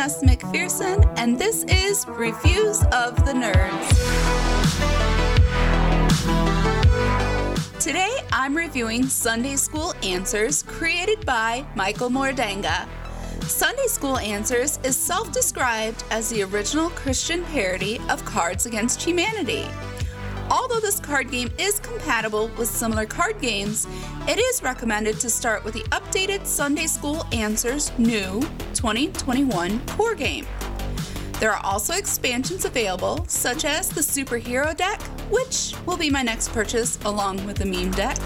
Danessa McPherson, and this is Reviews of the Nerds. Today I'm reviewing Sunday School Answers created by Michael Mordanga. Sunday School Answers is self described as the original Christian parody of Cards Against Humanity. Although this card game is compatible with similar card games, it is recommended to start with the updated Sunday School Answers New 2021 core game. There are also expansions available, such as the Superhero deck, which will be my next purchase along with the meme deck.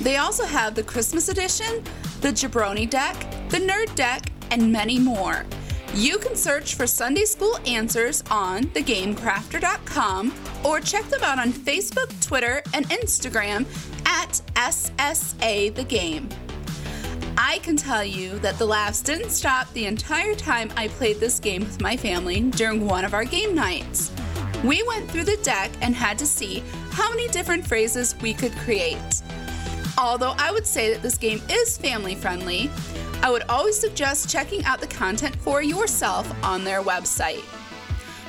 They also have the Christmas edition, the Jabroni deck, the Nerd deck, and many more. You can search for Sunday School Answers on thegamecrafter.com or check them out on Facebook, Twitter, and Instagram at SSA The Game. I can tell you that the laughs didn't stop the entire time I played this game with my family during one of our game nights. We went through the deck and had to see how many different phrases we could create. Although I would say that this game is family friendly, I would always suggest checking out the content for yourself on their website.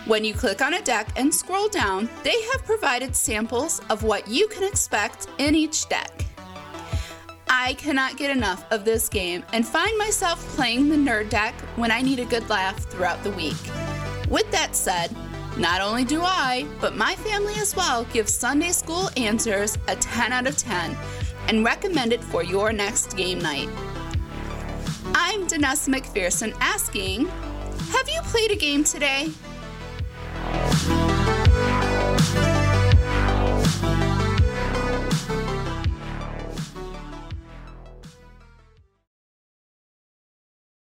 When you click on a deck and scroll down, they have provided samples of what you can expect in each deck. I cannot get enough of this game and find myself playing the nerd deck when I need a good laugh throughout the week. With that said, not only do I, but my family as well give Sunday School Answers a 10 out of 10 and recommend it for your next game night. I'm Danessa McPherson asking, have you played a game today?